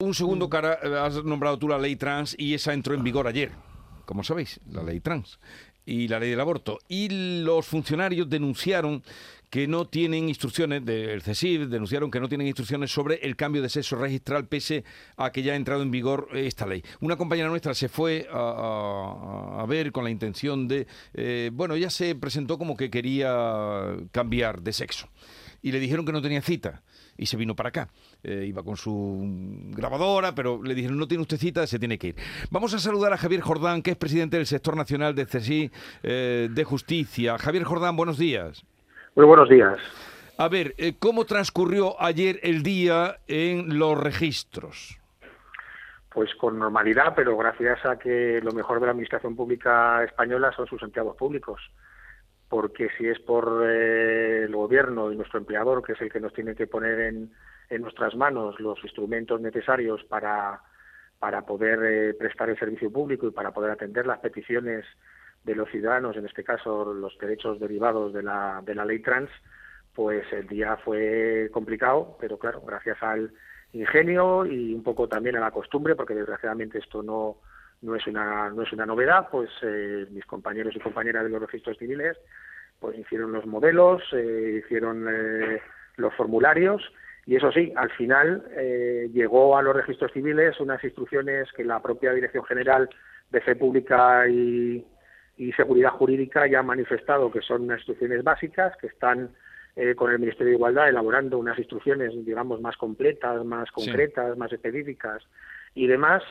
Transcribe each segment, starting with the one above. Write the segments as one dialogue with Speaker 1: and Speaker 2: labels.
Speaker 1: Un segundo, cara, eh, has nombrado tú la ley trans y esa entró en vigor ayer, como sabéis, la ley trans y la ley del aborto. Y los funcionarios denunciaron que no tienen instrucciones, del CESIF denunciaron que no tienen instrucciones sobre el cambio de sexo registral pese a que ya ha entrado en vigor esta ley. Una compañera nuestra se fue a, ver con la intención de, eh, bueno, ella se presentó como que quería cambiar de sexo y le dijeron que no tenía cita y se vino para acá. Eh, iba con su grabadora, pero le dijeron, no tiene usted cita, se tiene que ir. Vamos a saludar a Javier Jordán, que es presidente del sector nacional de CSI eh, de Justicia. Javier Jordán, buenos días.
Speaker 2: Muy buenos días.
Speaker 1: A ver, eh, ¿cómo transcurrió ayer el día en los registros?
Speaker 2: Pues con normalidad, pero gracias a que lo mejor de la Administración Pública Española son sus empleados públicos porque si es por eh, el gobierno y nuestro empleador, que es el que nos tiene que poner en, en nuestras manos los instrumentos necesarios para, para poder eh, prestar el servicio público y para poder atender las peticiones de los ciudadanos, en este caso los derechos derivados de la, de la ley trans, pues el día fue complicado, pero claro, gracias al ingenio y un poco también a la costumbre, porque desgraciadamente esto no, no es una no es una novedad pues eh, mis compañeros y compañeras de los registros civiles pues hicieron los modelos eh, hicieron eh, los formularios y eso sí al final llegó a los registros civiles unas instrucciones que la propia dirección general de fe pública y, y seguridad jurídica ya ha manifestado que son unas instrucciones básicas que están con el Ministerio de Igualdad elaborando unas instrucciones digamos más completas más concretas más específicas y demás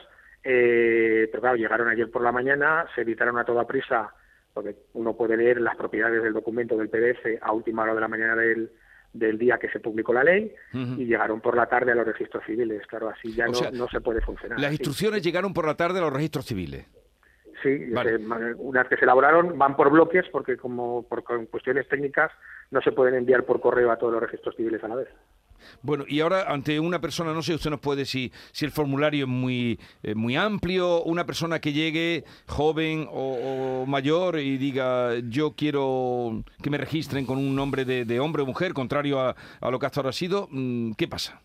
Speaker 2: eh, pero claro, llegaron ayer por la mañana, se editaron a toda prisa, porque uno puede leer las propiedades del documento del PDF a última hora de la mañana del, del día que se publicó la ley y llegaron por la tarde a los registros civiles. Claro, así ya no, no, se puede funcionar.
Speaker 1: Las instrucciones llegaron por la tarde a los registros civiles.
Speaker 2: Sí, una vez que se elaboraron van por bloques porque como por cuestiones técnicas no se pueden enviar por correo a todos los registros civiles a la vez.
Speaker 1: Bueno, y ahora ante una persona, no sé, usted nos puede decir si el formulario es muy, eh, muy amplio, una persona que llegue joven o, mayor y diga yo quiero que me registren con un nombre de, hombre o mujer, contrario a, lo que hasta ahora ha sido, mm, ¿qué pasa?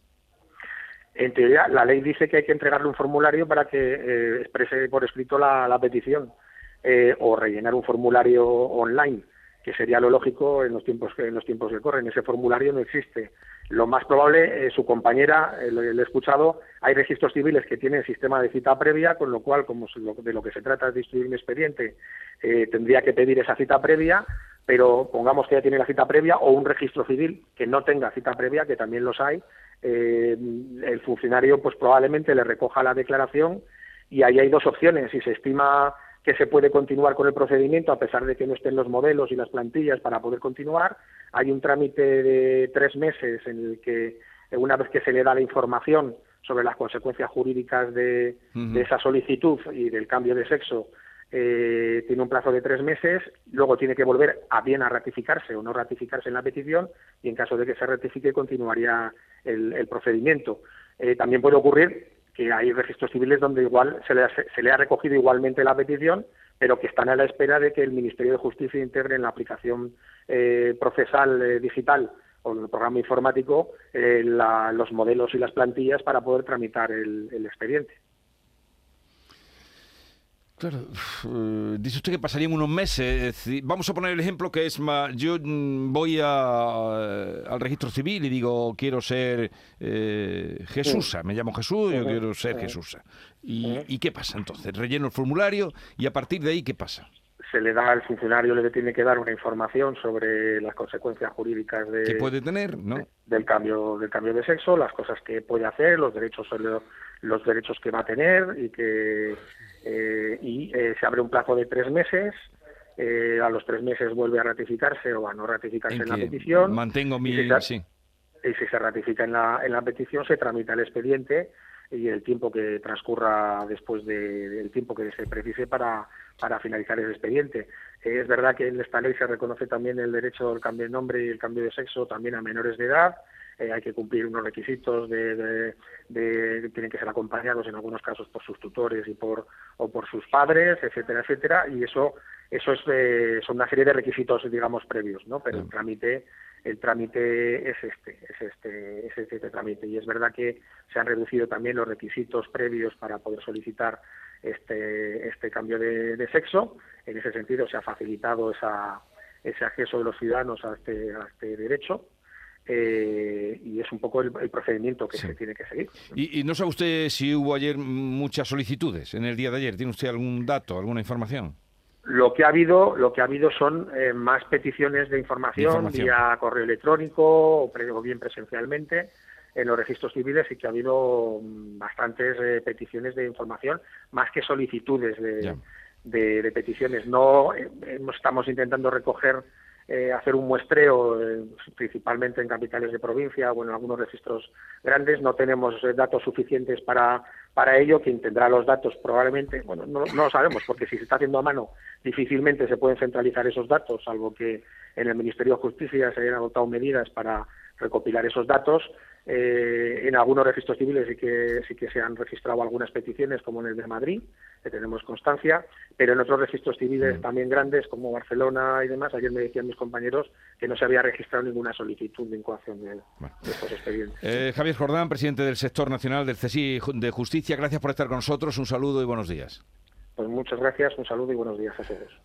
Speaker 2: En teoría, la ley dice que hay que entregarle un formulario para que eh, exprese por escrito la, petición eh, o rellenar un formulario online que sería lo lógico en los tiempos que en los tiempos que corren. Ese formulario no existe. Lo más probable, eh, su compañera, eh, lo, he escuchado, hay registros civiles que tienen sistema de cita previa, con lo cual, como de lo que se trata es de instruir un expediente, eh, tendría que pedir esa cita previa, pero pongamos que ya tiene la cita previa o un registro civil que no tenga cita previa, que también los hay, el funcionario pues probablemente le recoja la declaración y ahí hay dos opciones. Si se estima que se puede continuar con el procedimiento a pesar de que no estén los modelos y las plantillas para poder continuar. Hay un trámite de tres meses en el que una vez que se le da la información sobre las consecuencias jurídicas de, esa solicitud y del cambio de sexo, eh, tiene un plazo de tres meses, luego tiene que volver a bien a ratificarse o no ratificarse en la petición y en caso de que se ratifique continuaría el, procedimiento. Eh, también puede ocurrir que hay registros civiles donde igual se le, ha, se le ha recogido igualmente la petición, pero que están a la espera de que el Ministerio de Justicia integre en la aplicación eh, procesal eh, digital o en el programa informático eh, los modelos y las plantillas para poder tramitar el expediente.
Speaker 1: Claro, eh, dice usted que pasarían unos meses. Vamos a poner el ejemplo que es más, yo mm, voy al registro civil y digo quiero ser eh, Jesusa, me llamo Jesús, yo quiero ser Jesusa. ¿Y, qué pasa entonces? Relleno el formulario y a partir de ahí qué pasa?
Speaker 2: Se le da al funcionario, le tiene que dar una información sobre las consecuencias jurídicas de,
Speaker 1: que puede tener, ¿no?
Speaker 2: del cambio del cambio de sexo, las cosas que puede hacer, los derechos los derechos que va a tener y que eh, y eh, se abre un plazo de tres meses. Eh, a los tres meses vuelve a ratificarse o a no ratificarse en, la petición.
Speaker 1: Mantengo mi.
Speaker 2: Y si, se, y si se ratifica en la, en la petición, se tramita el expediente y el tiempo que transcurra después del tiempo que se precise para, para finalizar ese expediente. es verdad que en esta ley se reconoce también el derecho al cambio de nombre y el cambio de sexo también a menores de edad. Eh, hay que cumplir unos requisitos de, de, tienen que ser acompañados en algunos casos por sus tutores y por o por sus padres etcétera etcétera y eso eso es son una serie de requisitos digamos previos no pero el trámite el trámite es este, es este, es este, trámite. Y es verdad que se han reducido también los requisitos previos para poder solicitar este, este cambio de, sexo. En ese sentido se ha facilitado esa, ese acceso de los ciudadanos a este, a este derecho. Eh, y es un poco el, procedimiento que se tiene que seguir.
Speaker 1: ¿Y, ¿Y, no sabe usted si hubo ayer muchas solicitudes en el día de ayer? ¿Tiene usted algún dato, alguna información?
Speaker 2: Lo que ha habido, lo que ha habido son eh, más peticiones de información, vía correo electrónico o, bien presencialmente en los registros civiles y que ha habido mm, bastantes eh, peticiones de información, más que solicitudes de, de, peticiones. No eh, estamos intentando recoger eh, hacer un muestreo eh, principalmente en capitales de provincia o en algunos registros grandes. No tenemos eh, datos suficientes para, para ello. Quien tendrá los datos probablemente, bueno, no, no lo sabemos porque si se está haciendo a mano difícilmente se pueden centralizar esos datos, salvo que en el Ministerio de Justicia se hayan adoptado medidas para recopilar esos datos. Eh, en algunos registros civiles sí que sí que se han registrado algunas peticiones, como en el de Madrid, que tenemos constancia, pero en otros registros civiles mm. también grandes, como Barcelona y demás, ayer me decían mis compañeros que no se había registrado ninguna solicitud de incoación de, estos expedientes.
Speaker 1: Eh, Javier Jordán, presidente del sector nacional del CSI de Justicia, gracias por estar con nosotros. Un saludo y buenos días.
Speaker 2: Pues muchas gracias, un saludo y buenos días a todos.